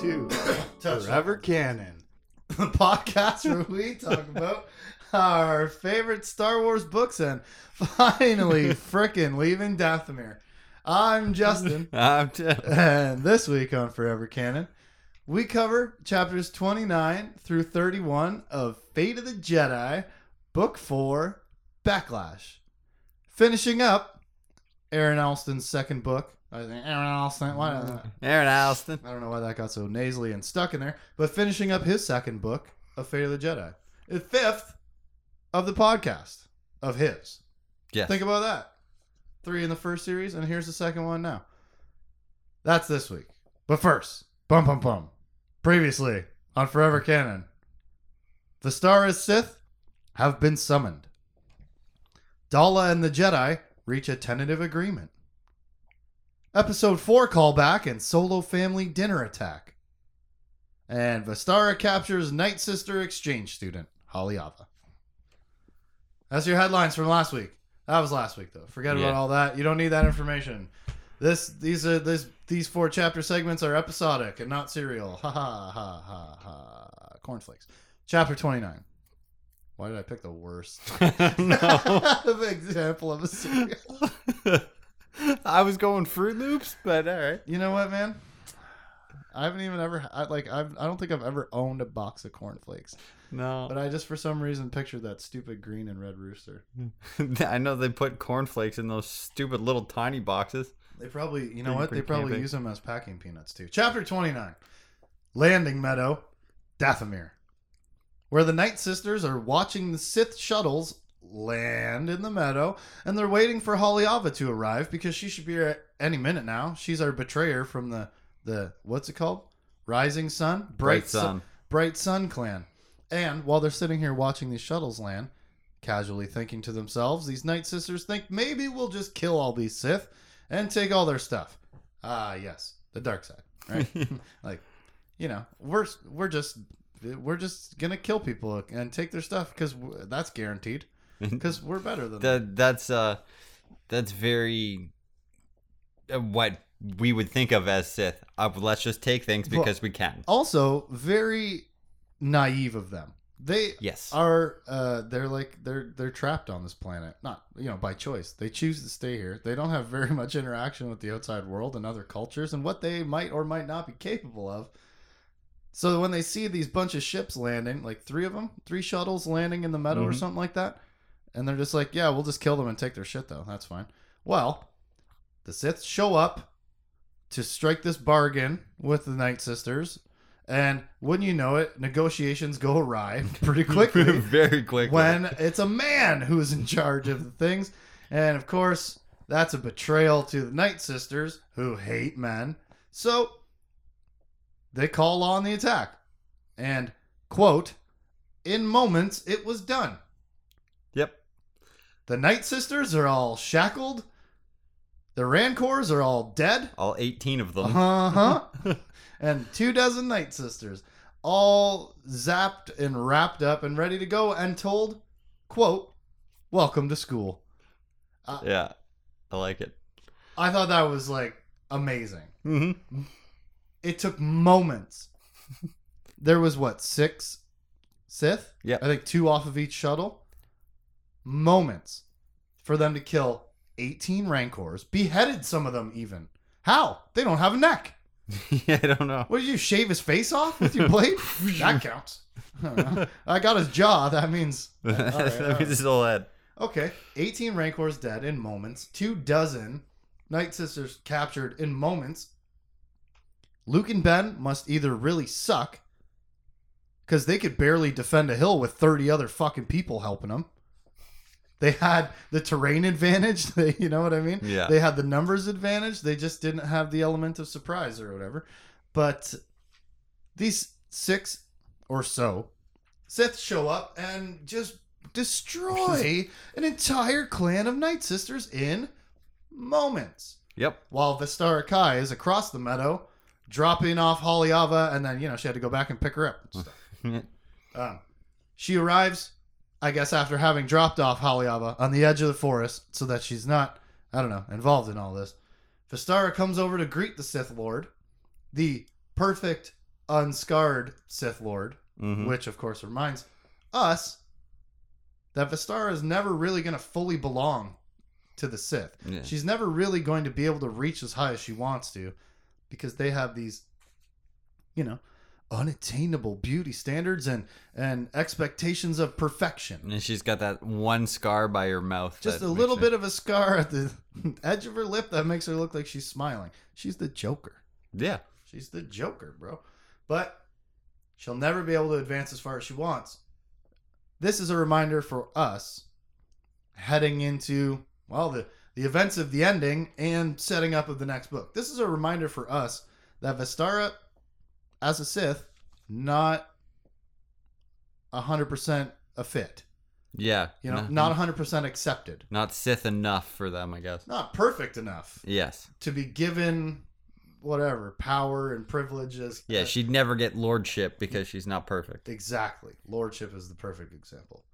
to Forever Canon, the podcast where we talk about our favorite Star Wars books and finally frickin' leaving Dathomir. I'm Justin, I'm Tim. and this week on Forever Canon, we cover chapters 29 through 31 of Fate of the Jedi, Book 4, Backlash. Finishing up Aaron Allston's second book. I think Aaron Allston. Why? Mm. Aaron Allston. I don't know why that got so nasally and stuck in there. But finishing up his second book of Fate of the Jedi, the fifth of the podcast of his. Yes. Think about that. Three in the first series, and here's the second one now. That's this week. But first, bum bum bum. Previously on Forever Canon, the Star is Sith have been summoned. Daala and the Jedi reach a tentative agreement. Episode 4 callback and solo family dinner attack. And Vestara captures Night Sister exchange student, Haliava. That's your headlines from last week. That was last week though. Forget about all that. You don't need that information. This these are this these four chapter segments are episodic and not serial. Ha ha ha ha ha. Cornflakes. Chapter 29. Why did I pick the worst example of a cereal? I was going Fruit Loops, but all right. You know what, man? I haven't even ever I, like I've, I don't think I've ever owned a box of cornflakes, No. but I just for some reason pictured that stupid green and red rooster. I know they put cornflakes in those stupid little tiny boxes. They probably, you know what? They probably camping. use them as packing peanuts too. Chapter 29 Landing Meadow, Dathomir. Where the Night Sisters are watching the Sith shuttles land in the meadow, and they're waiting for Haliava to arrive because she should be here at any minute now. She's our betrayer from the, the what's it called? Rising Sun? Bright Sun. Bright Sun clan. And while they're sitting here watching these shuttles land, casually thinking to themselves, these Night Sisters think maybe we'll just kill all these Sith and take all their stuff. Ah, yes, the dark side, right? like, you know, we're we're just we're just gonna kill people and take their stuff because that's guaranteed. Because we're better than them. That that's uh that's very uh, what we would think of as Sith. Uh, let's just take things Well- because we can. Also, very naive of them. They Yes. are uh they're like they're they're trapped on this planet not you know by choice they choose to stay here they don't have very much interaction with the outside world and other cultures and what they might or might not be capable of so when they see these bunch of ships landing like three of them three shuttles landing in the meadow or Mhm. something like that and they're just like yeah we'll just kill them and take their shit though that's fine well the sith show up to strike this bargain with the night sisters and wouldn't you know it negotiations go awry pretty quickly very quickly. when it's a man who's in charge of the things. And of course, that's a betrayal to the Night Sisters who hate men. So they call on the attack. And, quote, in moments it was done. The Night Sisters are all shackled. The Rancors are all dead. All 18 of them. Uh huh. and two dozen Night Sisters, all zapped and wrapped up and ready to go, and told, "quote Welcome to school." Yeah. I like it. I thought that was like amazing. Mm-hmm. It took moments. there was what six Sith? Yeah. I think two off of each shuttle. Moments for them to kill eighteen Rancors, beheaded some of them even. How? They don't have a neck. yeah, I don't know. What did you shave his face off with your blade? that counts. I. I got his jaw. That means all right, all That means his whole head. okay. Eighteen Rancors dead in moments. Two dozen Night Sisters captured in moments. Luke and Ben must either really suck because they could barely defend a hill with thirty other fucking people helping them. They had the terrain advantage. They, you know what I mean? Yeah. They had the numbers advantage. They just didn't have the element of surprise or whatever. But these six or so Sith show up and just destroy an entire clan of Night Sisters in moments. Yep. While Vestara Khai is across the meadow, dropping off Haliava, and then, you know, she had to go back and pick her up and stuff. Um, she arrives, I guess, after having dropped off Haliava on the edge of the forest so that she's not, I don't know, involved in all this. Vestara comes over to greet the Sith Lord, the perfect, unscarred Sith Lord, Mhm. which of course reminds us that Vestara is never really going to fully belong to the Sith. Yeah. She's never really going to be able to reach as high as she wants to because they have these, you know, unattainable beauty standards and and expectations of perfection. And she's got that one scar by her mouth. Just a little it- bit of a scar at the edge of her lip that makes her look like she's smiling. She's the Joker. Yeah. She's the Joker, bro. But she'll never be able to advance as far as she wants. This is a reminder for us heading into, well, the, the events of the ending and setting up of the next book. This is a reminder for us that Vestara, as a Sith, not 100% a fit. Yeah. You know, No- not 100% accepted. not Sith enough for them, I guess. Not perfect enough Yes. to be given whatever power and privileges. Yeah, uh, she'd never get lordship because she's not perfect. Exactly. Lordship is the perfect example.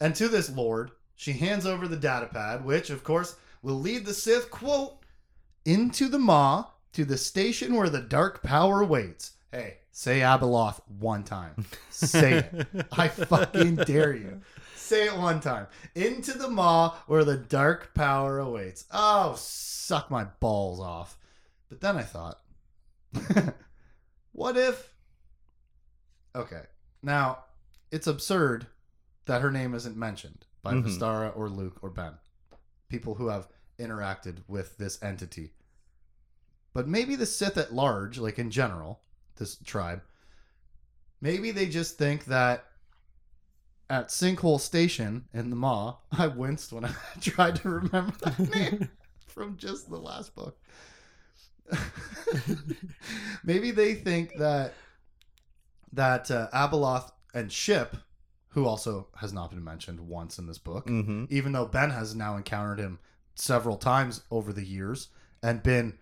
And to this lord, she hands over the data pad, which, of course, will lead the Sith, quote, into the Maw to the station where the dark power waits. Hey, say Abeloth one time. Say it. I fucking dare you. Say it one time. Into the Maw where the dark power awaits. Oh, suck my balls off. But then I thought, what if. Okay. Now, it's absurd that her name isn't mentioned by Mhm. Vestara or Luke or Ben. People who have interacted with this entity. But maybe the Sith at large, like in general, this tribe, maybe they just think that at Sinkhole Station in the Maw, I winced when I tried to remember that name from just the last book. maybe they think that that uh, Abeloth and Ship, who also has not been mentioned once in this book, Mm-hmm. even though Ben has now encountered him several times over the years and been,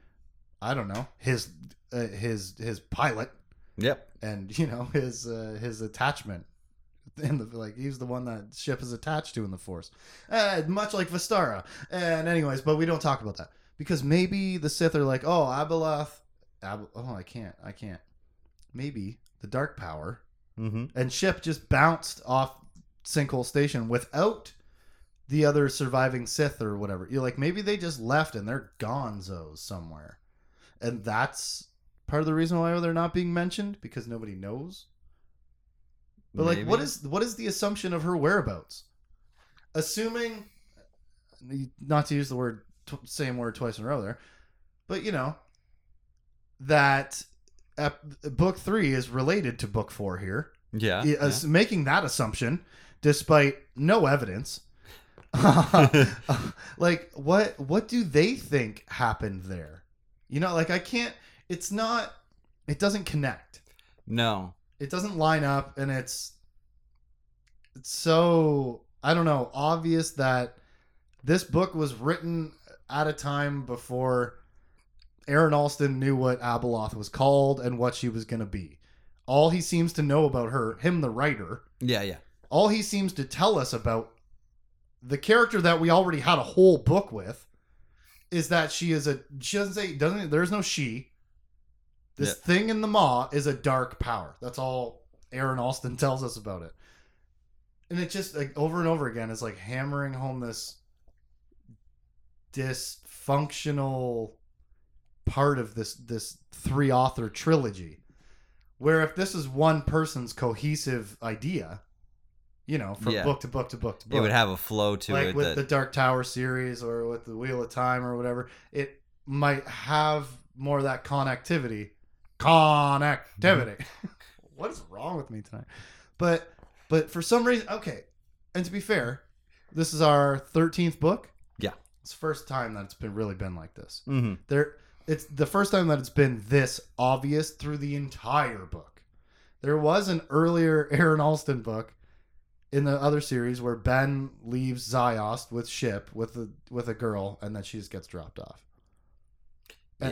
I don't know, his uh, his his pilot Yep. and you know his uh, his attachment in the like he's the one that ship is attached to in the force uh, much like Vestara and anyways but we don't talk about that because maybe the Sith are like oh Abeloth Ab- oh I can't I can't maybe the dark power Mm-hmm. and ship just bounced off Sinkhole Station without the other surviving Sith or whatever. You're like, maybe they just left and they're gonzos somewhere. And that's part of the reason why they're not being mentioned because nobody knows. But like, what is what is the assumption of her whereabouts? Assuming, not to use the word t- same word twice in a row there, but you know that ep- book three is related to book four here Yeah. yeah, yeah. as- making that assumption despite no evidence like what what do they think happened there you know like i can't it's not it doesn't connect No. it doesn't line up and it's it's so i don't know obvious that this book was written at a time before aaron allston knew what abeloth was called and what she was going to be all he seems to know about her him the writer Yeah. Yeah. all he seems to tell us about the character that we already had a whole book with is that she is a she doesn't say doesn't there's no she this Yeah. thing in the maw is a dark power that's all aaron allston tells us about it and it just like over and over again is like hammering home this dysfunctional part of this this three author trilogy where if this is one person's cohesive idea you know from Yeah. book to book to book to book It would have a flow to like it Like with that the Dark Tower series or with the Wheel of Time or whatever, it might have more of that connectivity. Connectivity. what is wrong with me tonight? But but for some reason, okay. And to be fair, this is our thirteenth book. Yeah. it's the first time that it's been really been like this. Mm-hmm. There, it's the first time that it's been this obvious through the entire book. There was an earlier Aaron Allston book in the other series where Ben leaves Ziost with Ship with a with a girl, and then she just gets dropped off.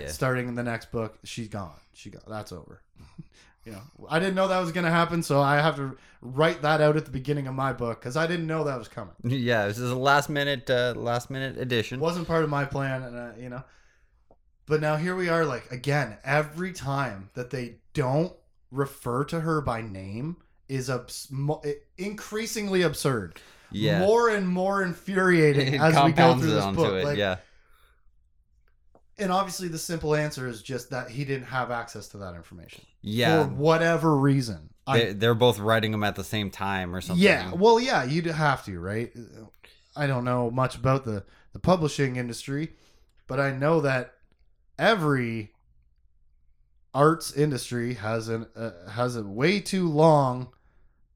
Yeah. starting in the next book, she's gone. She got that's over. you know, I didn't know that was gonna happen, so I have to write that out at the beginning of my book because I didn't know that was coming. Yeah, this is a last minute uh, last minute It edition. wasn't part of my plan, and uh, you know. But now here we are, like again, every time that they don't refer to her by name is abs- mo- increasingly absurd. Yeah. More and more infuriating it as we go through this book. it. Like, yeah. And obviously, the simple answer is just that he didn't have access to that information Yeah. for whatever reason. I- They, they're both writing them at the same time or something. Yeah, well, yeah, you'd have to, right? I don't know much about the the publishing industry, but I know that every arts industry has an uh, has a way too long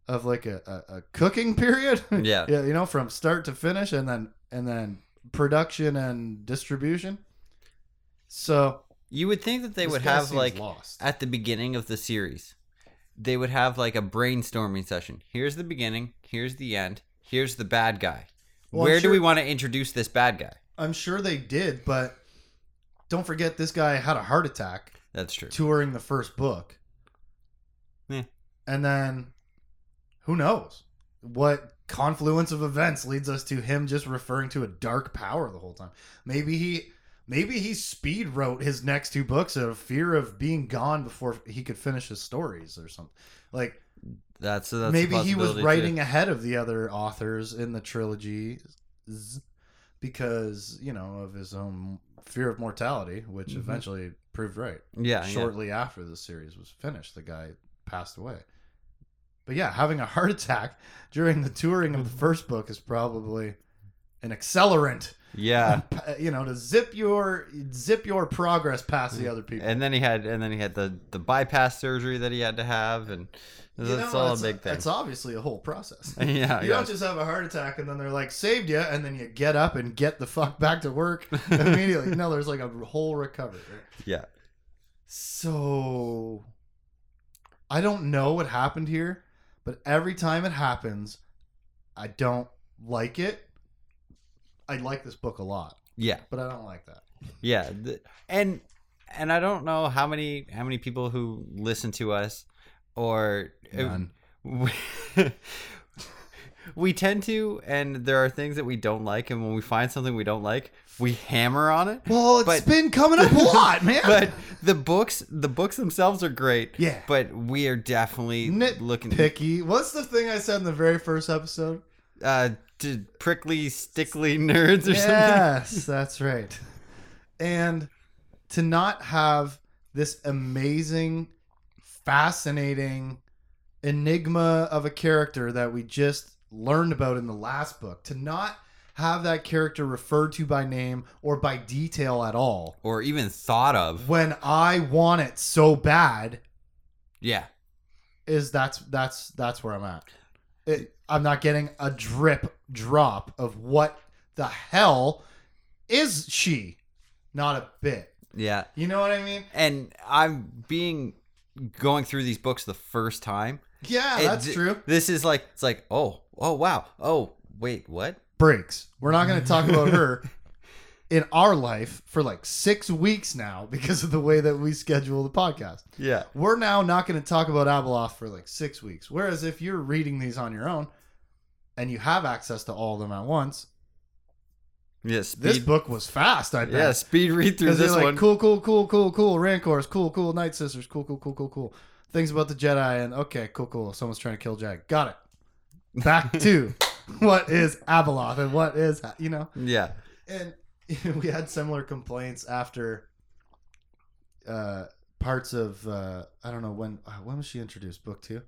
of like a, a, a cooking period. Yeah. yeah, you know, from start to finish, and then and then production and distribution. So You would think that they would have like lost. at the beginning of the series, they would have like a brainstorming session. Here's the beginning. Here's the end. Here's the bad guy. Well, Where sure- do we want to introduce this bad guy? I'm sure they did, but don't forget this guy had a heart attack. That's true. touring the first book. Yeah. And then who knows what confluence of events leads us to him just referring to a dark power the whole time. Maybe he maybe he speed wrote his next two books out of fear of being gone before he could finish his stories or something. Like That's, that's maybe he was possibility, too. writing ahead of the other authors in the trilogy because, you know, of his own fear of mortality, which Mhm. eventually proved right Yeah. yeah. shortly after the series was finished, the guy passed away. But yeah, having a heart attack during the touring of the first book is probably an accelerant, Yeah. Uh, you know, to zip your zip your progress past the other people. And then he had, and then he had the the bypass surgery that he had to have, and You that's know, all a big thing. It's obviously a whole process. yeah. You yeah. don't just have a heart attack and then they're like saved you, and then you get up and get the fuck back to work immediately. no, there's like a whole recovery. yeah. So I don't know what happened here, but every time it happens, I don't like it. I like this book a lot, Yeah. but I don't like that. Yeah, and and I don't know how many how many people who listen to us or None. we, we tend to and there are things that we don't like and when we find something we don't like, we hammer on it. Well, it's But- been coming up a lot, man. But the books the books themselves are great. Yeah. But we are definitely looking Nitpicky. What's the thing I said in the very first episode? uh to prickly stickly nerds or something. Yes, that's right. And to not have this amazing, fascinating enigma of a character that we just learned about in the last book, to not have that character referred to by name or by detail at all, Or even thought of. when I want it so bad, Yeah. is that's that's that's where I'm at. It, I'm not getting a drip drop of what the hell is she? Not a bit. Yeah. You know what I mean? And I'm being going through these books the first time. Yeah, that's th- true. This is like it's like oh oh wow oh wait what Breaks. We're not going to talk about her in our life for like six weeks now because of the way that we schedule the podcast. yeah We're now not going to talk about Abeloth for like six weeks. Whereas if you're reading these on your own and you have access to all of them at once, yeah this book was fast. I bet. yeah speed read through this like, one cool, cool, cool, cool, cool, Rancors, cool, cool, Night Sisters, cool, cool, cool, cool, cool. Things about the Jedi, and okay, cool, cool. Someone's trying to kill Jag. Got it. Back to what is Abeloth and what is, you know? yeah And we had similar complaints after uh, parts of, uh, I don't know, when uh, when was she introduced? Book 2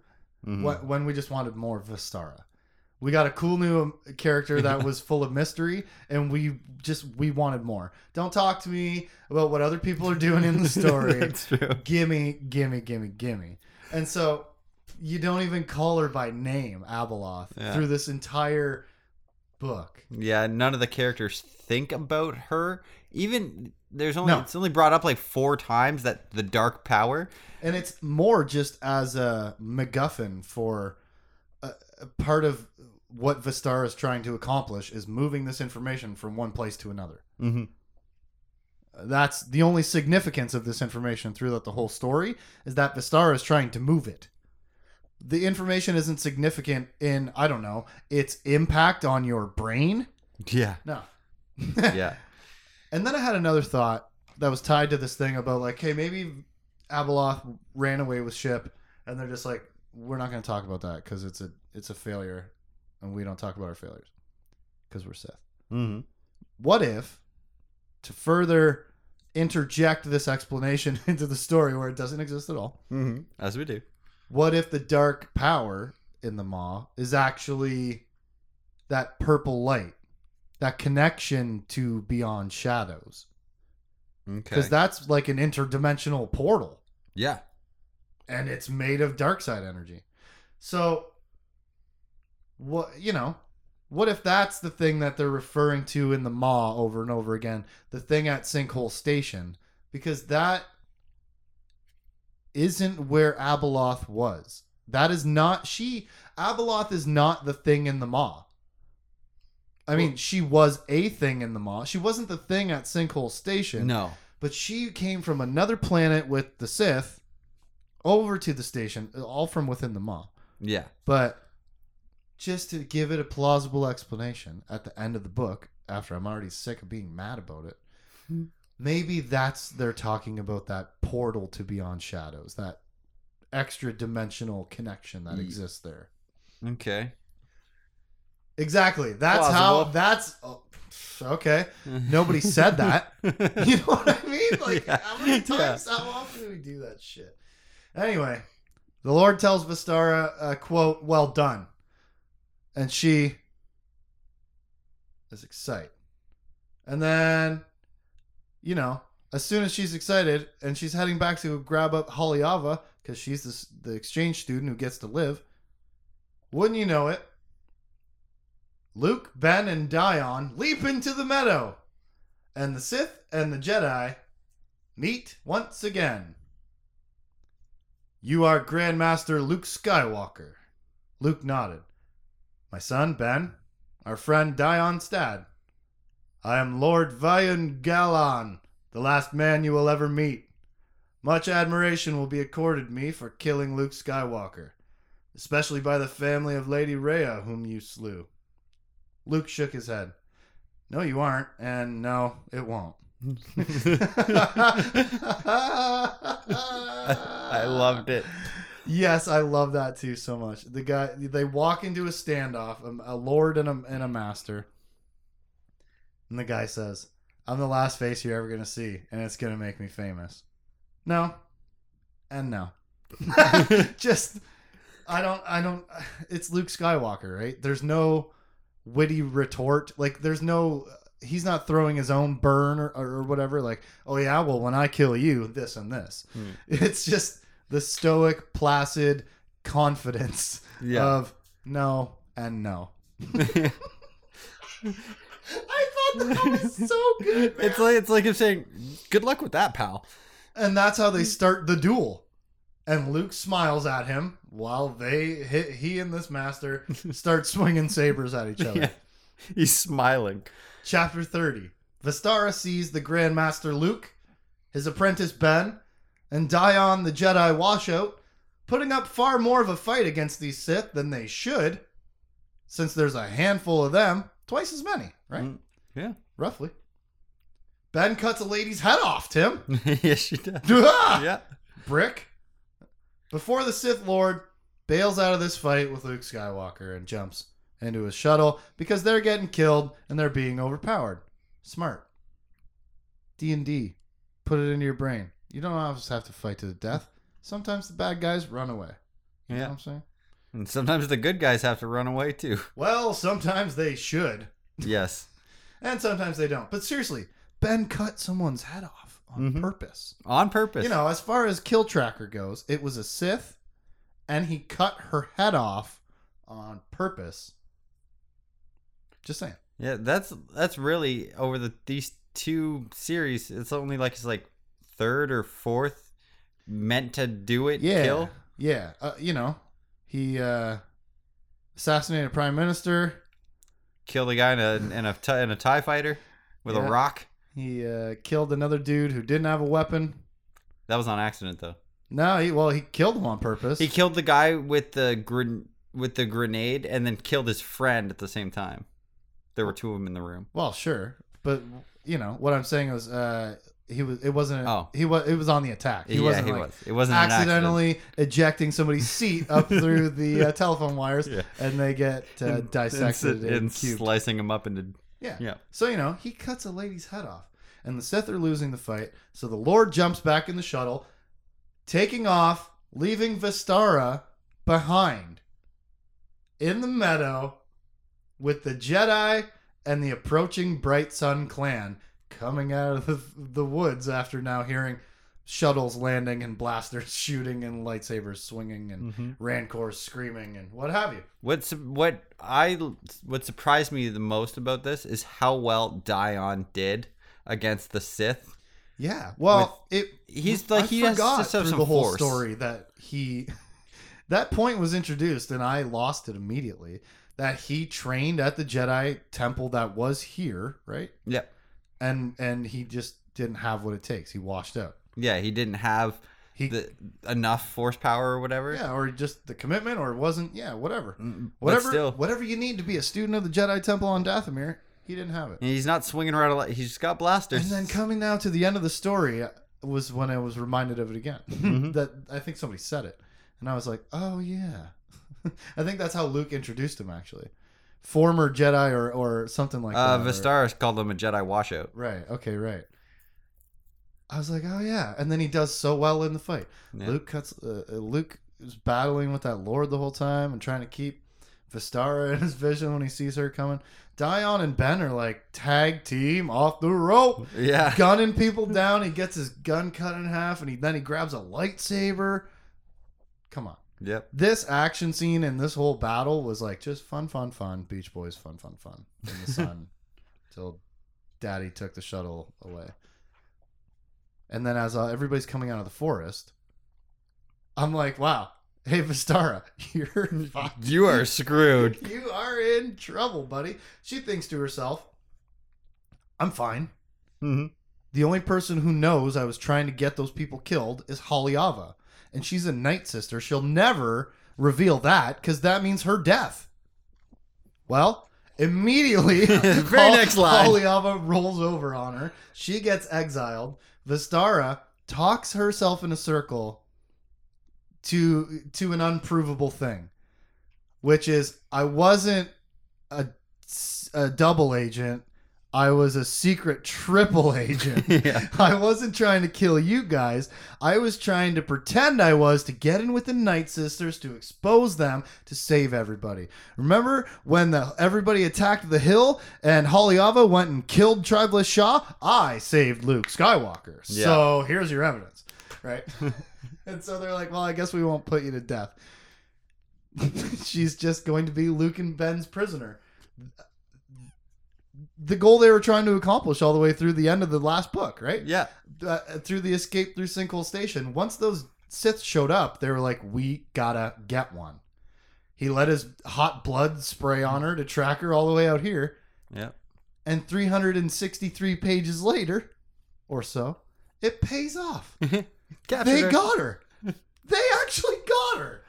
Mhm. What When we just wanted more Vestara. We got a cool new um, character that was full of mystery, and we just we wanted more. Don't talk to me about what other people are doing in the story. that's true gimme, gimme, gimme, gimme. And so you don't even call her by name, Abeloth, Yeah. through this entire book. yeah none of the characters think about her even there's only No. it's only brought up like four times that the dark power And it's more just as a MacGuffin for a, a part of what Vestara is trying to accomplish is moving this information from one place to another. mm-hmm. That's the only significance of this information throughout the whole story is that Vestara is trying to move it. The information isn't significant in, I don't know, its impact on your brain. yeah No. yeah And then I had another thought that was tied to this thing about like, hey, maybe Abeloth ran away with ship, and they're just like, we're not going to talk about that because it's a it's a failure, and we don't talk about our failures because we're Sith. Mm-hmm. What if, to further interject this explanation into the story where it doesn't exist at all, Mm-hmm. As we do. what if the dark power in the Maw is actually that purple light, that connection to beyond shadows? Okay. Because that's like an interdimensional portal, yeah. and it's made of dark side energy. So, what you know, what if that's the thing that they're referring to in the Maw over and over again? The thing at Sinkhole Station, because that isn't where Abeloth was. That is not she. Abeloth is not the thing in the Maw. I mean, she was a thing in the Maw. She wasn't the thing at Sinkhole Station No. but she came from another planet with the Sith over to the station, all from within the Maw. Yeah. But just to give it a plausible explanation at the end of the book, after I'm already sick of being mad about it, Hmm. maybe that's they're talking about that portal to beyond shadows, that extra dimensional connection that Ye- exists there. Okay. Exactly. That's Plausible. how. That's oh, okay. Nobody said that. You know what I mean? Like, Yeah. how many times, how often do we do that shit? Anyway, the Lord tells Vestara, uh, quote, well done. And she is excited. And then, you know, as soon as she's excited and she's heading back to grab up Haliava, because she's this, the exchange student who gets to live, wouldn't you know it? Luke, Ben, and Dyon leap into the meadow and the Sith and the Jedi meet once again. You are Grandmaster Luke Skywalker. Luke nodded. My son, Ben, our friend Dyon Stadd. I am Lord Vion Galan, the last man you will ever meet. Much admiration will be accorded me for killing Luke Skywalker, especially by the family of Lady Rhea, whom you slew. Luke shook his head. No, you aren't, and no, it won't. I loved it. Yes, I love that too so much. The guy, they walk into a standoff, a, a lord and a, and a master, and the guy says, "I'm the last face you're ever gonna see, and it's gonna make me famous." No, and no. Just, I don't, I don't. It's Luke Skywalker, right? There's no witty retort. Like, there's no. He's not throwing his own burn or, or whatever. Like, oh yeah, well when I kill you, this and this. Hmm. It's just the stoic, placid confidence Yeah. of no and no. I thought that was so good, man. it's like it's like him saying, "Good luck with that, pal." and that's how they start the duel. And Luke smiles at him while they hit. He and this master start swinging sabers at each other. Yeah. He's smiling. Chapter 30. Vistara sees the Grandmaster Luke, his apprentice Ben, and Dyon the Jedi washout putting up far more of a fight against these Sith than they should, since there's a handful of them, twice as many, right? Mm, yeah. Roughly. Ben cuts a lady's head off, Tim. yes, she does. Ah! Yeah. Brick. Before the Sith Lord bails out of this fight with Luke Skywalker and jumps into his shuttle because they're getting killed and they're being overpowered. Smart. D and D. Put it into your brain. You don't always have to fight to the death. Sometimes the bad guys run away. You know Yeah. what I'm saying? And sometimes the good guys have to run away too. Well, sometimes they should, Yes. and sometimes they don't. But seriously, Ben cut someone's head off on Mhm. purpose. On purpose. You know, as far as Kill Tracker goes, it was a Sith, and he cut her head off on purpose. Just saying. Yeah, that's that's really over the these two series. It's only like it's like third or fourth meant to do it. Yeah, Kill. yeah. Uh, you know, he uh, assassinated prime minister. killed a guy in a in a t- in a tie fighter with Yeah. a rock. He uh, killed another dude who didn't have a weapon. That was on accident though. No, he well, he killed him on purpose. He killed the guy with the gren- with the grenade and then killed his friend at the same time. There were two of them in the room. well, sure, but you know what I'm saying is, uh, he was. It wasn't. Oh. he was. It was on the attack. He yeah, wasn't he like was. It wasn't accidentally ejecting somebody's seat up through the uh, telephone wires, Yeah. and they get uh, dissected and, and, and slicing him up into. Yeah. Yeah. So you know he cuts a lady's head off, and the Sith are losing the fight. So the Lord jumps back in the shuttle, taking off, leaving Vestara behind in the meadow with the Jedi and the approaching Bright Sun clan coming out of the, the woods after now hearing shuttles landing and blasters shooting and lightsabers swinging and mm-hmm. rancors screaming and what have you. What's what I what surprised me the most about this is how well Dyon did against the Sith. Yeah. Well, it He's like I he has forgot have through some the whole force. story that he that point was introduced and I lost it immediately. That he trained at the Jedi temple that was here, right? Yeah, And and he just didn't have what it takes. He washed out. yeah. He didn't have He the enough force power or whatever. yeah, or just the commitment, or it wasn't. Yeah, whatever, Mm, but whatever, still. whatever you need to be a student of the Jedi Temple on Dathomir. He didn't have it. And he's not swinging around a lot. He's just got blasters. And then coming now to the end of the story uh, was when I was reminded of it again. Mhm. that I think somebody said it, and I was like, "Oh yeah." I think that's how Luke introduced him, actually. Former Jedi or or something like uh, that. or- Vistaris called him a Jedi washout. Right. Okay. Right. I was like, "Oh yeah," and then he does so well in the fight. Yeah. Luke cuts. Uh, uh, Luke is battling with that Lord the whole time and trying to keep Vestara in his vision when he sees her coming. Dyon and Ben are like tag team off the rope Yeah. gunning people down. He gets his gun cut in half, and he then he grabs a lightsaber. Come on, Yep. this action scene and this whole battle was like just fun, fun, fun. Beach Boys, fun, fun, fun in the sun till Daddy took the shuttle away. And then as uh, everybody's coming out of the forest, I'm like, wow, hey Vestara, you're fucked. You are screwed. You are in trouble, buddy. She thinks to herself, I'm fine. hmm The only person who knows I was trying to get those people killed is Haliava. And she's a night sister. She'll never reveal that because that means her death. Well, immediately, Very next line. Rolls over on her. She gets exiled. Vestara talks herself in a circle to to an unprovable thing, which is I wasn't a, a double agent. I was a secret triple agent. yeah. I wasn't trying to kill you guys. I was trying to pretend I was to get in with the Night Sisters to expose them to save everybody. Remember when the everybody attacked the hill and Haliava went and killed Tribeless Shaw? I saved Luke Skywalker. So here's your evidence, right? and so they're like, "Well, I guess we won't put you to death." She's just going to be Luke and Ben's prisoner the goal they were trying to accomplish all the way through the end of the last book, right? Yeah. Uh, through the escape through Sinkhole Station. Once those Sith showed up, they were like, "We gotta get one." He let his hot blood spray on her to track her all the way out here, Yeah. and 363 pages later, or so, it pays off. They her. got her. They actually got her.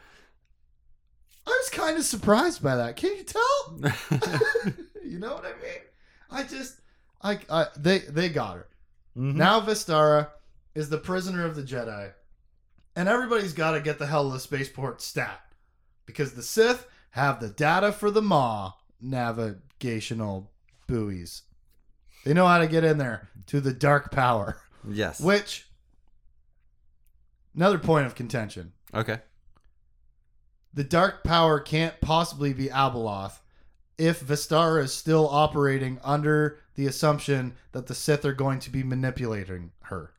I was kind of surprised by that. Can you tell? you know what I mean? I just, I, I they, they got her. Mhm. Now Vestara is the prisoner of the Jedi, and everybody's got to get the hell of the spaceport stat because the Sith have the data for the Maw navigational buoys. They know how to get in there to the dark power, yes. which another point of contention. Okay. The dark power can't possibly be Abeloth if Vestara is still operating under the assumption that the Sith are going to be manipulating her.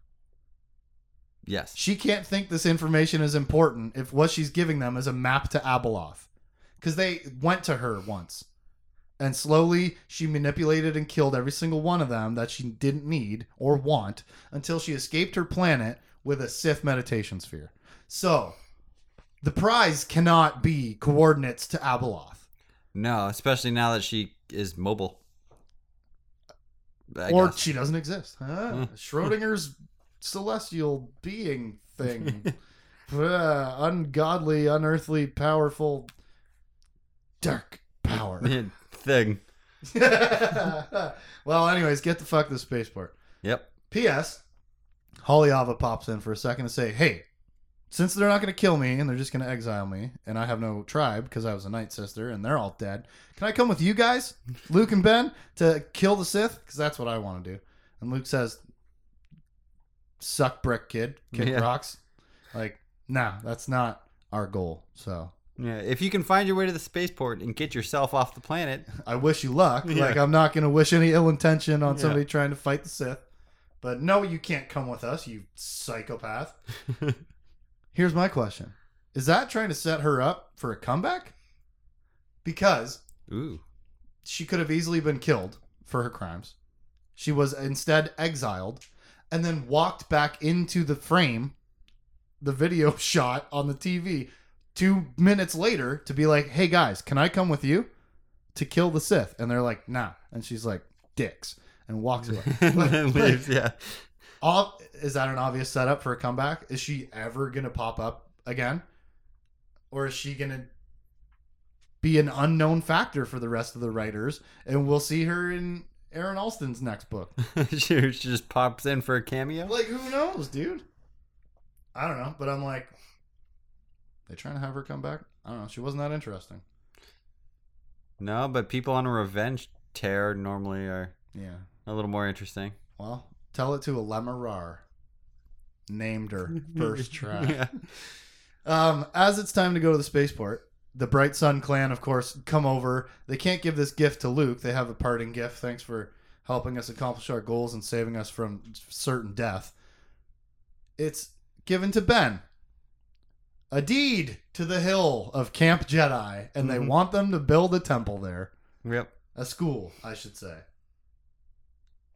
Yes. She can't think this information is important if what she's giving them is a map to Abeloth. Because they went to her once. And slowly she manipulated and killed every single one of them that she didn't need or want until she escaped her planet with a Sith meditation sphere. So, the prize cannot be coordinates to Abeloth. No, especially now that she is mobile. I or guess. she doesn't exist. Huh? Hmm. Schrodinger's celestial being thing. Uh, ungodly, unearthly, powerful, dark power. thing. well, anyways, get the fuck the spaceport. Yep. P.S. Haliava pops in for a second to say, "Hey, since they're not going to kill me and they're just going to exile me, and I have no tribe because I was a Night Sister and they're all dead, can I come with you guys, Luke and Ben, to kill the Sith? Because that's what I want to do." And Luke says, "Suck brick, kid. Kick Yeah. rocks." Like, nah, that's not our goal. So Yeah, if you can find your way to the spaceport and get yourself off the planet, I wish you luck. Yeah. Like I'm not going to wish any ill intention on Yeah. somebody trying to fight the Sith. But no, you can't come with us, you psychopath. Here's my question: Is that trying to set her up for a comeback? Because ooh, she could have easily been killed for her crimes. She was instead exiled, and then walked back into the frame, the video shot on the TV, two minutes later to be like, "Hey guys, can I come with you to kill the Sith?" And they're like, "Nah," and she's like, "Dicks," and walks away. Like-. Yeah, Ob- is that an obvious setup for a comeback? Is she ever gonna pop up again, or is she gonna be an unknown factor for the rest of the writers, and we'll see her in Aaron Allston's next book? she she just pops in for a cameo. like, who knows, dude? I don't know, but I'm like, they trying to have her come back? I don't know. She wasn't that interesting. No, but people on a revenge tear normally are Yeah. a little more interesting. Well, tell it to Alema Rar. Named her first try. Yeah. Um, as it's time to go to the spaceport, the Bright Sun clan, of course, come over. They can't give this gift to Luke. They have a parting gift. Thanks for helping us accomplish our goals and saving us from certain death. It's given to Ben. A deed to the hill of Camp Jedi, and they Mhm. want them to build a temple there. Yep. A school, I should say.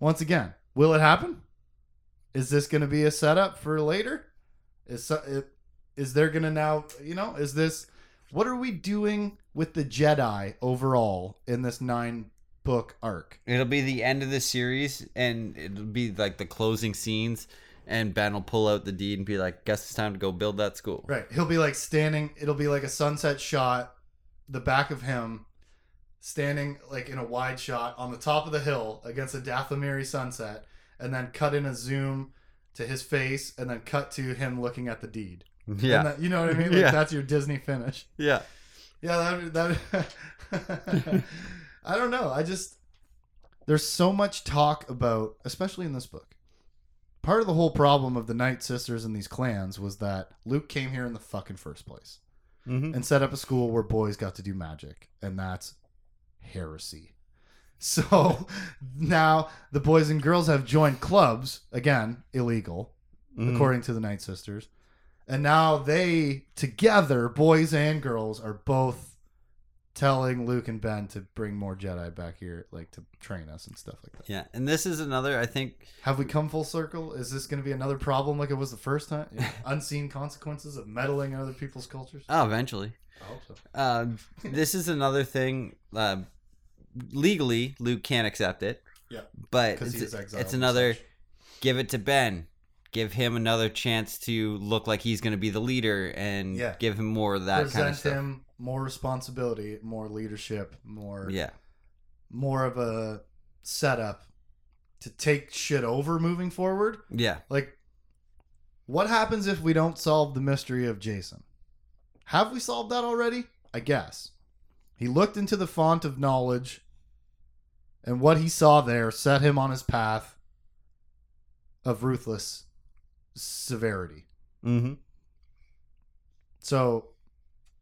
Once again, will it happen? Is this going to be a setup for later? Is is there going to now, you know, is this what are we doing with the Jedi overall in this 9 book arc? It'll be the end of the series, and it'll be like the closing scenes. And Ben will pull out the deed and be like, "Guess it's time to go build that school." Right. He'll be like standing, it'll be like a sunset shot, the back of him standing like in a wide shot on the top of the hill against a Dathomiri sunset, and then cut in a zoom to his face, and then cut to him looking at the deed. Yeah. And that, you know what I mean? Like Yeah. that's your Disney finish. yeah. Yeah, that that I don't know. I just there's so much talk about, especially in this book. Part of the whole problem of the Night Sisters and these clans was that Luke came here in the fucking first place Mm-hmm. and set up a school where boys got to do magic, and that's heresy. So now the boys and girls have joined clubs again, illegal, Mm-hmm. according to the Night Sisters. And now they together, boys and girls, are both telling Luke and Ben to bring more Jedi back here, like to train us and stuff like that. Yeah, and this is another. I think Have we come full circle? Is this going to be another problem like it was the first time? Unseen consequences of meddling in other people's cultures? Oh, eventually. I hope so. Uh, this is another thing. Uh, legally, Luke can't accept it. Yeah. But it's, it's another. Give it to Ben. Give him another chance to look like he's going to be the leader, and Yeah. give him more of that Present kind of stuff. him more responsibility, more leadership, more Yeah. more of a setup to take shit over moving forward. Yeah. Like, what happens if we don't solve the mystery of Jacen? Have we solved that already? I guess. He looked into the font of knowledge, and what he saw there set him on his path of ruthless severity. Mm-hmm. So,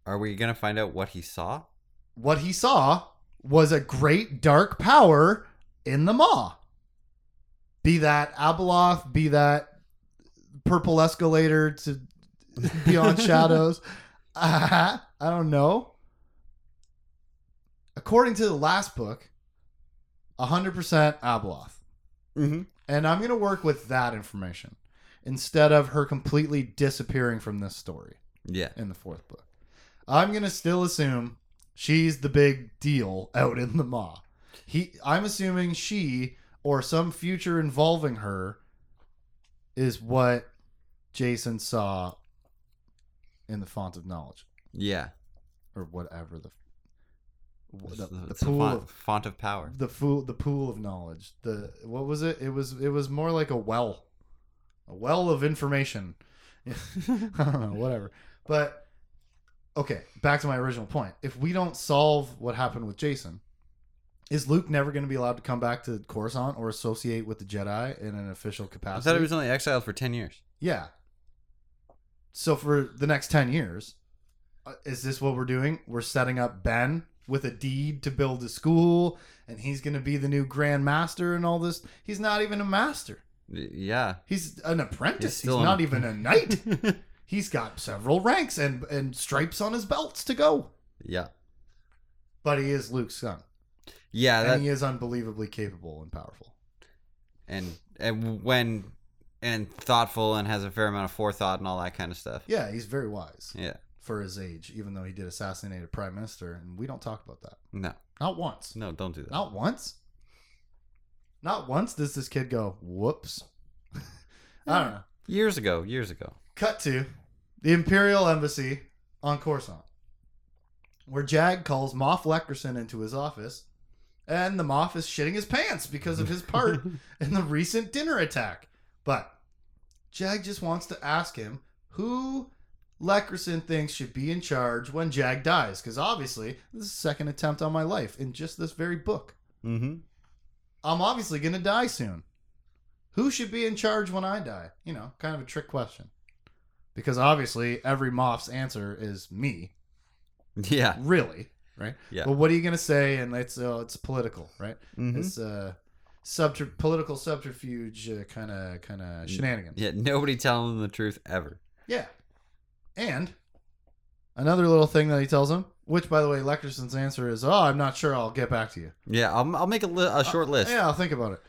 Are we going to find out what he saw? what he saw was a great dark power in the Maw. Be that Abeloth, be that purple escalator to beyond shadows. Uh, I don't know. According to the last book, 100% Abeloth. Mm-hmm. And I'm going to work with that information instead of her completely disappearing from this story Yeah. in the fourth book. I'm going to still assume she's the big deal out in the Maw. He I'm assuming she or some future involving her is what Jacen saw in the font of knowledge Yeah. or whatever the the, the It's a pool font, of font of power. the fool the pool of knowledge. The what was it? It was it was more like a well. a well of information. I don't know, whatever. But okay, back to my original point. If we don't solve what happened with Jacen, is Luke never going to be allowed to come back to Coruscant or associate with the Jedi in an official capacity? I thought he was only exiled for ten years. Yeah. So for the next 10 years, uh, is this what we're doing? We're setting up Ben with a deed to build a school and he's going to be the new grand master and all this. He's not even a master. Yeah. He's an apprentice. He's He's, an- not even a knight. he's got several ranks and and stripes on his belts to go. yeah. But he is Luke's son. Yeah. That, and he is unbelievably capable and powerful. and and when and thoughtful and has a fair amount of forethought and all that kind of stuff. Yeah, he's very wise Yeah. for his age, even though he did assassinate a prime minister, and we don't talk about that. No. Not once. No, don't do that. Not once. Not once does this kid go, whoops. I don't know. Years ago, years ago. Cut to the Imperial Embassy on Coruscant, where Jag calls Moff Lecersen into his office, and the Moff is shitting his pants because of his part in the recent dinner attack. But Jag just wants to ask him who Lecersen thinks should be in charge when Jag dies, because obviously this is the second attempt on my life in just this very book. Mm-hmm. I'm obviously going to die soon. Who should be in charge when I die? You know, kind of a trick question. Because obviously, every Moff's answer is me. Yeah. Really, right? Yeah. But what are you going to say? And it's uh, it's political, right? Mhm. It's uh, subter- political subterfuge, kind of kind of shenanigans. Yeah. Nobody telling them the truth ever. Yeah. And another little thing that he tells him, which by the way, Lecersen's answer is, "Oh, I'm not sure. I'll get back to you." Yeah. I'll, I'll make a, li- a short list. Yeah, I'll think about it.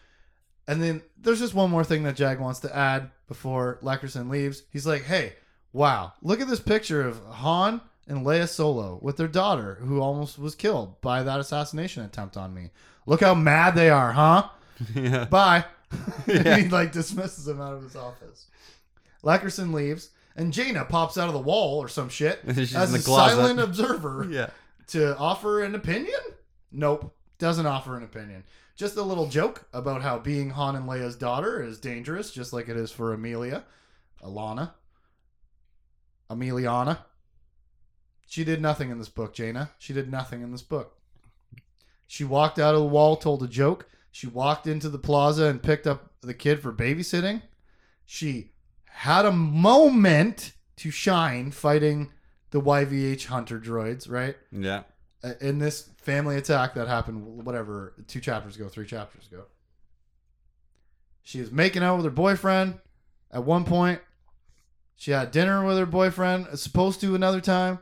And then there's just one more thing that Jag wants to add before Lecersen leaves. He's like, "Hey, wow, look at this picture of Han and Leia Solo with their daughter, who almost was killed by that assassination attempt on me. Look how mad they are, huh? yeah. Bye." Yeah. he like dismisses him out of his office. Lecersen leaves, and Jaina pops out of the wall or some shit as a closet. silent observer Yeah. to offer an opinion? Nope. Doesn't offer an opinion. Just a little joke about how being Han and Leia's daughter is dangerous, just like it is for Amelia. Allana. Ameliana. She did nothing in this book, Jaina. She did nothing in this book. She walked out of the wall, told a joke. She walked into the plaza and picked up the kid for babysitting. She had a moment to shine fighting the YVH hunter droids, right? Yeah. Uh, In this family attack that happened, whatever, two chapters ago, three chapters ago. She was making out with her boyfriend at one point. She had dinner with her boyfriend, uh, supposed to another time.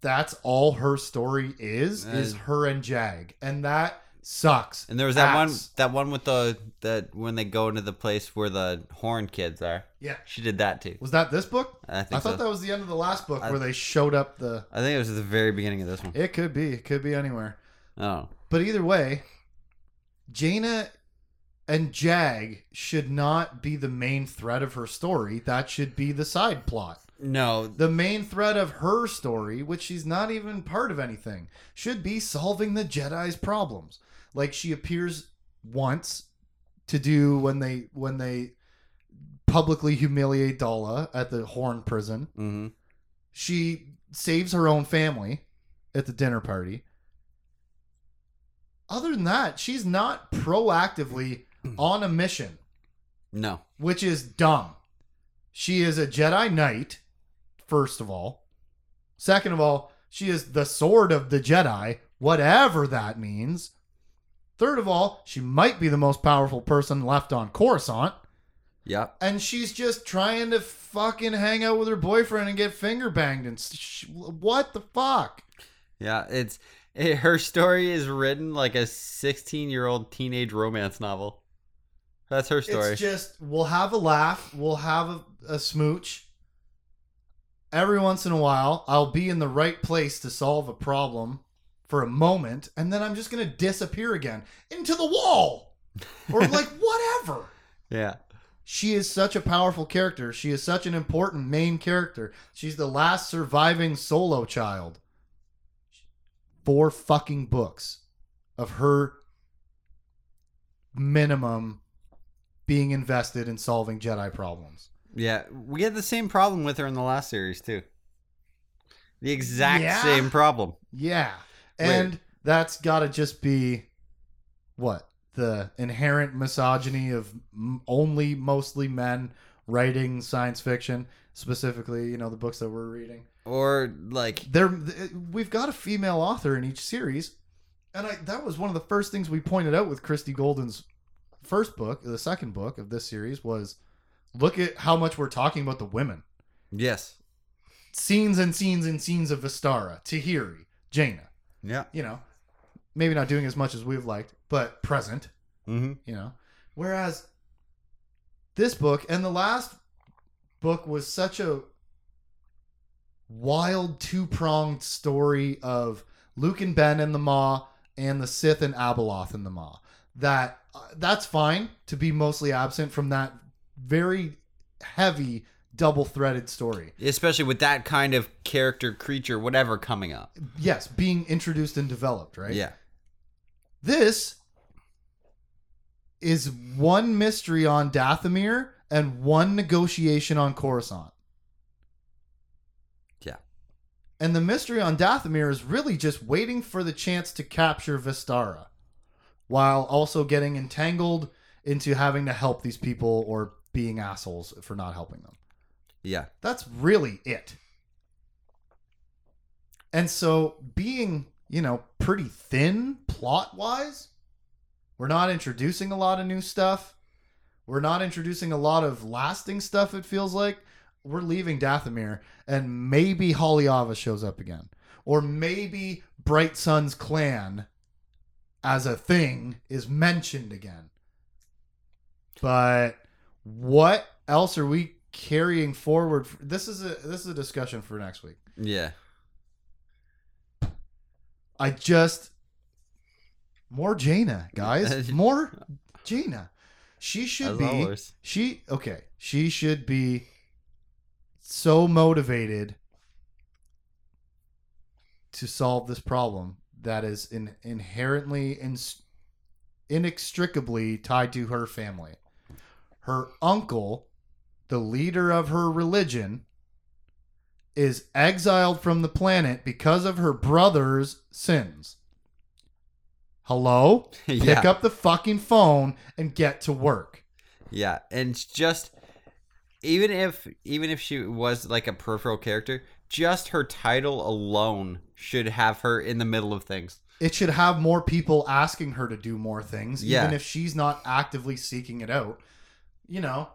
That's all her story is, is her and Jag. And that sucks. And there was that one, that one with the that when they go into the place where the horn kids are. Yeah. She did that too. Was that this book? I I think thought so. that was the end of the last book I- where they showed up the. I think it was at the very beginning of this one. It could be. It could be anywhere. Oh. But either way, Jaina and Jag should not be the main thread of her story. That should be the side plot. No. The main thread of her story, which she's not even part of anything, should be solving the Jedi's problems. Like she appears once to do when they when they publicly humiliate Daala at the Horn prison. Mm-hmm. She saves her own family at the dinner party. Other than that, she's not proactively on a mission, No. which is dumb. She is a Jedi Knight, first of all. Second of all, she is the sword of the Jedi, whatever that means. Third of all, she might be the most powerful person left on Coruscant. Yeah. and she's just trying to fucking hang out with her boyfriend and get finger banged and sh- what the fuck Yeah. It's it, her story is written like a 16 year old teenage romance novel. That's her story. it's just we'll have a laugh we'll have a, a smooch every once in a while i'll be in the right place to solve a problem for a moment and then i'm just gonna disappear again into the wall or like whatever yeah. She is such a powerful character. She is such an important main character. She's the last surviving solo child. Four fucking books of her minimum being invested in solving Jedi problems. Yeah, we had the same problem with her in the last series too. The exact Yeah? same problem. Yeah. Weird. And that's got to just be what? The inherent misogyny of m- only mostly men writing science fiction, specifically, you know, the books that we're reading. Or like There eh, we've got a female author in each series, and I that was one of the first things we pointed out with Christie Golden's first book, the second book of this series was look at how much we're talking about the women. yes. Scenes and scenes and scenes of Vestara, Tahiri, Jaina. Yeah. you know, maybe not doing as much as we've liked, but present, Mm-hmm. you know. Whereas this book and the last book was such a wild two pronged story of Luke and Ben and the Maw and the Sith and Abeloth and the Maw. That uh, that's fine to be mostly absent from that very heavy double threaded story. Especially with that kind of character, creature, whatever coming up. Yes, being introduced and developed, right? Yeah. This is one mystery on Dathomir and one negotiation on Coruscant. Yeah. And the mystery on Dathomir is really just waiting for the chance to capture Vestara while also getting entangled into having to help these people or being assholes for not helping them. Yeah. That's really it. And so being, you know, pretty thin plot wise, we're not introducing a lot of new stuff. We're not introducing a lot of lasting stuff, it feels like. We're leaving Dathomir, and maybe Haliava shows up again. Or maybe Bright Sun's clan as a thing is mentioned again. But what else are we carrying forward? This is a this is a discussion for next week. Yeah. I just more Jaina, guys. More Jaina. She should As be always. she okay. She should be so motivated to solve this problem that is in, inherently in, inextricably tied to her family. Her uncle, the leader of her religion, is exiled from the planet because of her brother's sins. Hello? Pick yeah. up the fucking phone and get to work. Yeah, and just even if even if she was like a peripheral character, just her title alone should have her in the middle of things. It should have more people asking her to do more things, Yeah. even if she's not actively seeking it out. You know,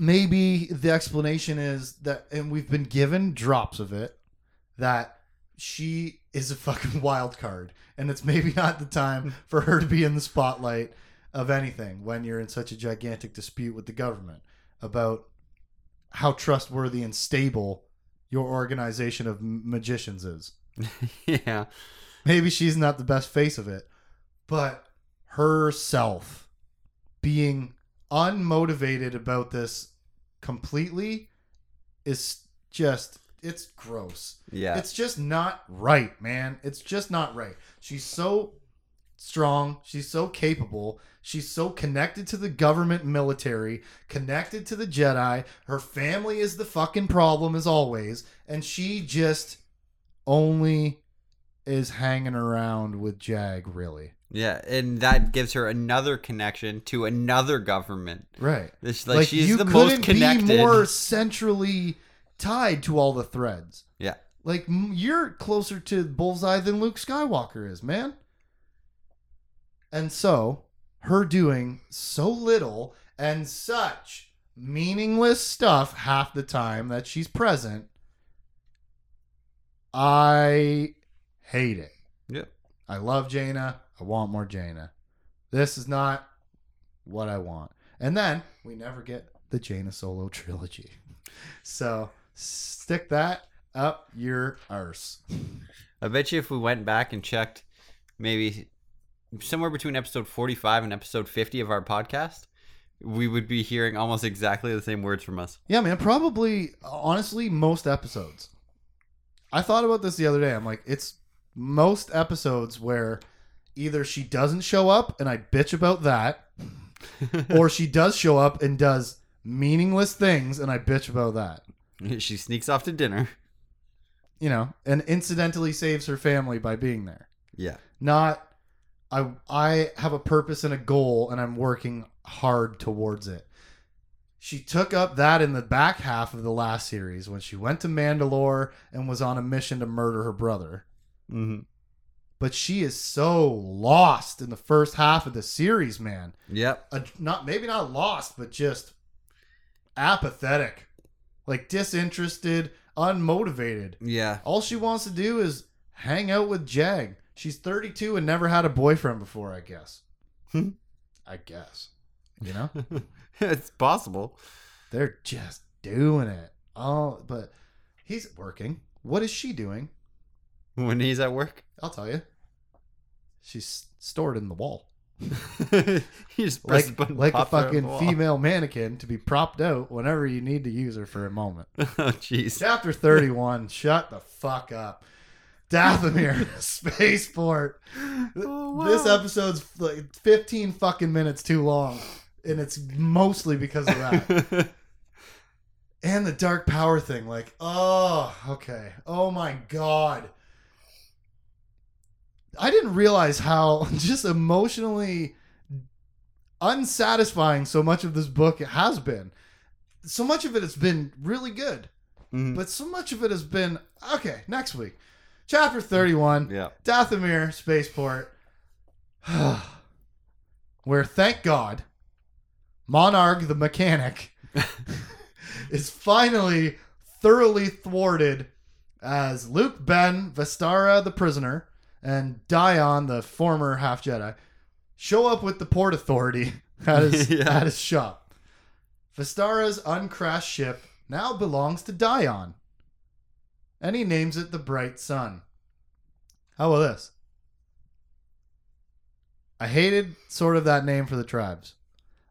maybe the explanation is that, and we've been given drops of it, that she is a fucking wild card. And it's maybe not the time hmm. for her to be in the spotlight of anything when you're in such a gigantic dispute with the government about how trustworthy and stable your organization of magicians is. yeah. Maybe she's not the best face of it, but herself being unmotivated about this completely is just it's gross. Yeah. It's just not right, man. It's just not right. She's so strong, she's so capable, she's so connected to the government military, connected to the Jedi. Her family is the fucking problem as always, and she just only is hanging around with Jag, really. Yeah, and that gives her another connection to another government. Right. It's like, she's you the couldn't most connected. be more centrally tied to all the threads. Yeah. Like you're closer to Bullseye than Luke Skywalker is, man. And so, her doing so little and such meaningless stuff half the time that she's present, I hate it. Yep. I love Jaina. I want more Jaina. This is not what I want. And then we never get the Jaina solo trilogy. So stick that up your arse. I bet you if we went back and checked maybe somewhere between episode 45 and episode 50 of our podcast, we would be hearing almost exactly the same words from us. Yeah, man, probably honestly most episodes. I thought about this the other day. I'm like, it's most episodes where either she doesn't show up and I bitch about that, or she does show up and does meaningless things, and I bitch about that. she sneaks off to dinner. You know, and incidentally saves her family by being there. Yeah. Not, I I have a purpose and a goal, and I'm working hard towards it. She took up that in the back half of the last series when she went to Mandalore and was on a mission to murder her brother. Mm-hmm. But she is so lost in the first half of the series, man. Yep. uh, not maybe not lost, but just apathetic, like disinterested, unmotivated. Yeah. All she wants to do is hang out with Jag. She's 32 and never had a boyfriend before, I guess. Hmm. I guess. You know, it's possible. they're just doing it. Oh, but he's working. What is she doing? When he's at work, I'll tell you. She's stored in the wall. he just presses Like, button, like a pops her on the fucking wall. female mannequin to be propped out whenever you need to use her for a moment. oh, jeez. Chapter 31. Shut the fuck up. Dathomir, Spaceport. Oh, This episode's like 15 fucking minutes too long. And it's mostly because of that. and the dark power thing. Like, oh, okay. Oh my God. I didn't realize how just emotionally unsatisfying so much of this book has been. So much of it has been really good. Mhm. But so much of it has been okay. Next week, chapter thirty-one, yeah. Dathomir Spaceport, where thank God, Monarch the mechanic is finally thoroughly thwarted as Luke Ben, Vestara the prisoner, and Dyon the former half Jedi show up with the Port Authority at his Yeah. at his shop. Vestara's uncrashed ship now belongs to Dyon, and he names it the Bright Sun. How about this? I hated sort of that name for the tribes.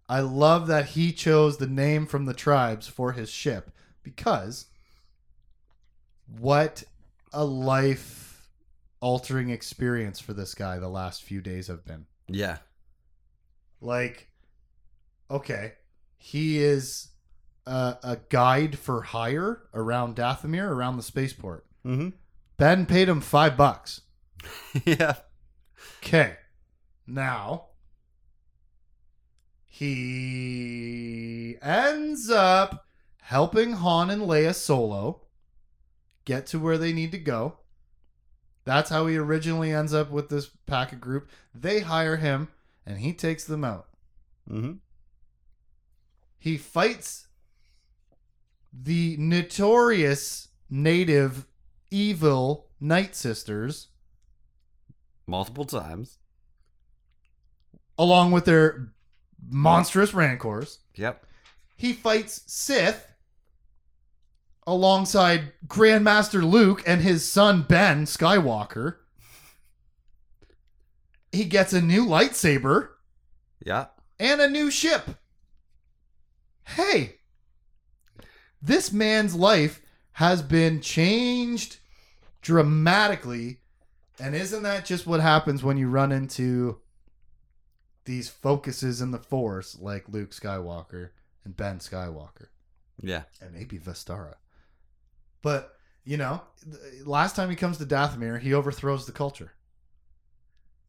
I love that he chose the name from the tribes for his ship because what a life altering experience for this guy the last few days have been. Yeah. Like, okay, he is a, a guide for hire around Dathomir, around the spaceport. Mm-hmm. Ben paid him five bucks. yeah. Okay. Now he ends up helping Han and Leia solo get to where they need to go. That's how he originally ends up with this packet group. They hire him and he takes them out. Mm-hmm. He fights the notorious native evil Night Sisters Multiple times. along with their monstrous rancors. Yep. He fights Sith alongside Grandmaster Luke and his son Ben Skywalker. He gets a new lightsaber Yeah. and a new ship. Hey, this man's life has been changed dramatically. And isn't that just what happens when you run into these focuses in the Force like Luke Skywalker and Ben Skywalker? Yeah. and maybe Vestara. But, you know, last time he comes to Dathomir, he overthrows the culture.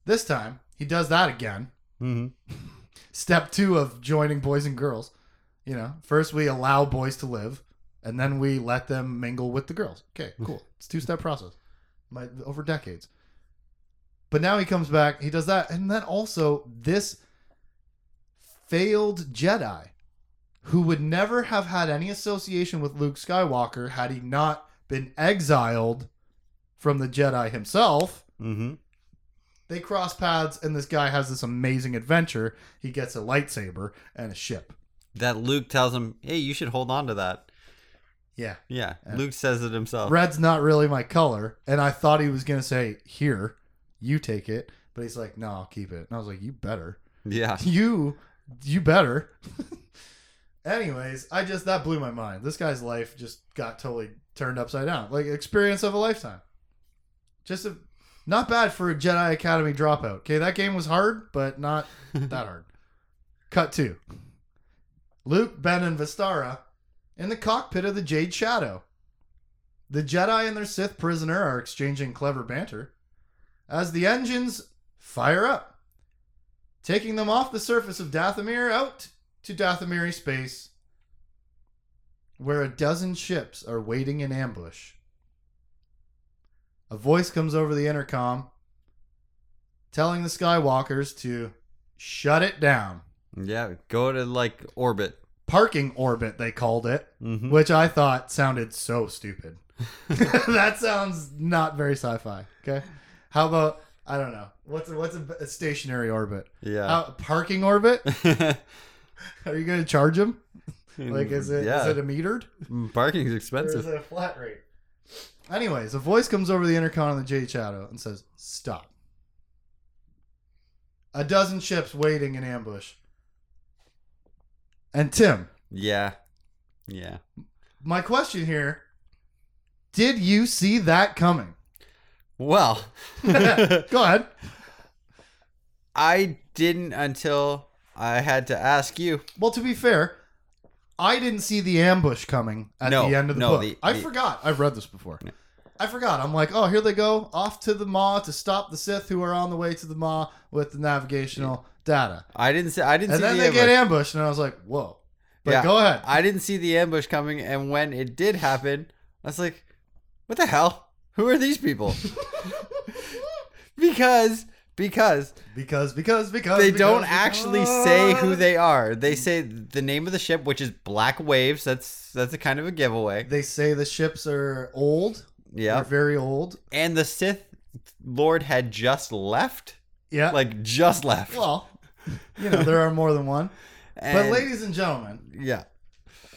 This time, he does that again. Mm-hmm. Step two of joining boys and girls. You know, first we allow boys to live, and then we let them mingle with the girls. Okay, cool. It's two step process. My, over decades. But now he comes back, he does that, and then also this failed Jedi who would never have had any association with Luke Skywalker had he not been exiled from the Jedi himself. Mm-hmm. They cross paths, and this guy has this amazing adventure. He gets a lightsaber and a ship. That Luke tells him, "Hey, you should hold on to that." Yeah. Yeah. Yeah. Luke says it himself. Red's not really my color. And I thought he was going to say, Here, you take it. But he's like, No, I'll keep it. And I was like, You better. Yeah. You, you better. Anyways, I just, that blew my mind. This guy's life just got totally turned upside down. Like, experience of a lifetime. Just a, not bad for a Jedi Academy dropout. Okay, that game was hard, but not that hard. Cut two. Luke, Ben, and Vestara in the cockpit of the Jade Shadow. The Jedi and their Sith prisoner are exchanging clever banter as the engines fire up, taking them off the surface of Dathomir out to Dathomiri space, where a dozen ships are waiting in ambush. A voice comes over the intercom telling the Skywalkers to shut it down. Yeah, go to like orbit. Parking orbit, they called it, Mm-hmm. which I thought sounded so stupid. that sounds not very sci-fi. Okay, how about I don't know what's a, what's a, a stationary orbit? Yeah. How, parking orbit? Are you going to charge them? Like, is it is yeah. it a metered? Mm, Parking's Or is expensive. it a flat rate? Anyways, a voice comes over the intercom on the Jade Shadow and says, Stop. A dozen ships waiting in ambush. And Tim, Yeah. Yeah. my question here Did you see that coming? Well, Go ahead. I didn't until I had to ask you. Well, to be fair, I didn't see the ambush coming at No, the end of the no, book. the- I the- forgot. I've read this before. I forgot. I'm like, oh, here they go off to the Maw to stop the Sith who are on the way to the Maw with the navigational data. I didn't see. I didn't And see then the they ambush. get ambushed, and I was like, whoa. But Yeah. go ahead. I didn't see the ambush coming, and when it did happen, I was like, "What the hell? Who are these people?" because because because, because, because. they because, don't actually say who they are. They say the name of the ship, which is Black Waves. That's that's a kind of a giveaway. They say the ships are old. Yeah, very old. and the Sith Lord had just left, Yeah. like just left. well, you know, there are more than one. But, ladies and gentlemen, yeah,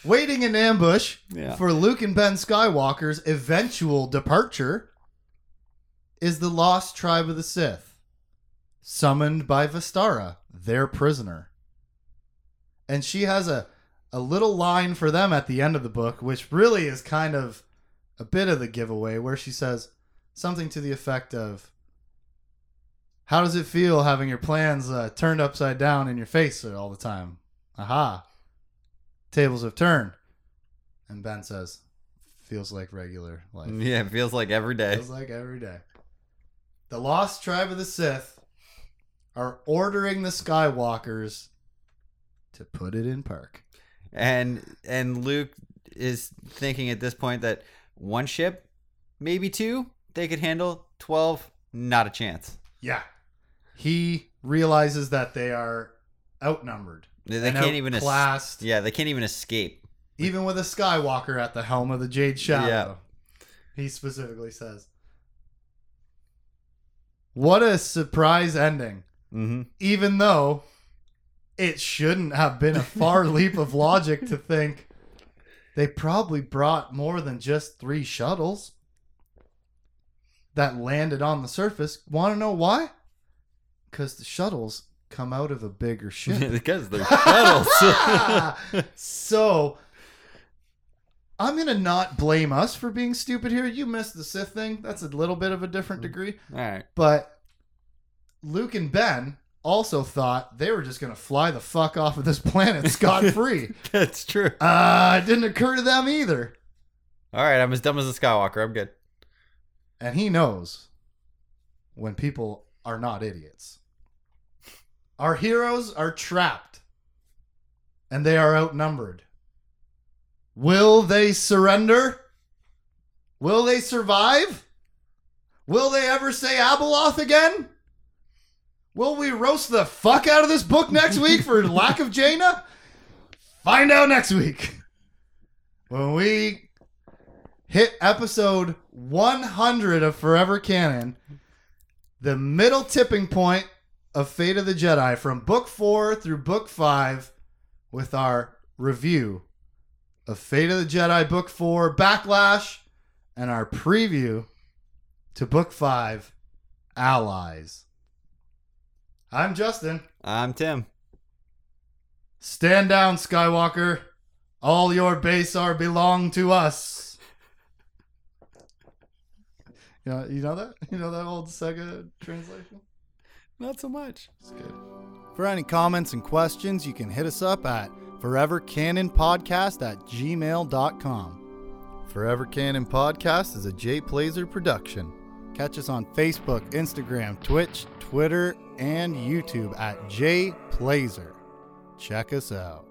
waiting in ambush Yeah. for Luke and Ben Skywalker's eventual departure is the lost tribe of the Sith, summoned by Vestara, their prisoner. And she has a, a little line for them at the end of the book, which really is kind of a bit of the giveaway, where she says something to the effect of, How does it feel having your plans uh, turned upside down in your face all the time? Aha. Tables have turned. And Ben says, Feels like regular life. yeah, it feels like every day. Feels like every day. The lost tribe of the Sith are ordering the Skywalkers to put it in park. and and Luke is thinking at this point that one ship, maybe two, they could handle. Twelve, not a chance. Yeah. He realizes that they are outnumbered. They, they can't even. Es- yeah, they can't even escape. even with a Skywalker at the helm of the Jade Shadow. Yeah. He specifically says. What a surprise ending. Mm-hmm. even though it shouldn't have been a far leap of logic to think they probably brought more than just three shuttles that landed on the surface. Want to know why? Because the shuttles come out of a bigger ship. because they're shuttles. so I'm gonna not blame us for being stupid here. You missed the Sith thing. That's a little bit of a different degree. All right. But Luke and Ben also thought they were just going to fly the fuck off of this planet scot free. That's true. uh, it didn't occur to them either. All right, I'm as dumb as a Skywalker. I'm good. And he knows when people are not idiots. Our heroes are trapped and they are outnumbered. Will they surrender? Will they survive? Will they ever say Abeloth again? Will we roast the fuck out of this book next week for lack of Jaina? Find out next week. When we hit episode 100 of Forever Canon, the middle tipping point of Fate of the Jedi from book 4 through book 5 with our review of Fate of the Jedi book 4 Backlash and our preview to book 5 Allies. I'm Justin. I'm Tim. Stand down, Skywalker. All your base are belong to us. You know, you know that? You know that old Sega translation? Not so much. It's good. For any comments and questions, you can hit us up at forevercanonpodcast at gmail.com. Forever Canon Podcast is a Jay Plazer production. Catch us on Facebook, Instagram, Twitch, Twitter, and YouTube at Jay Plazer. Check us out.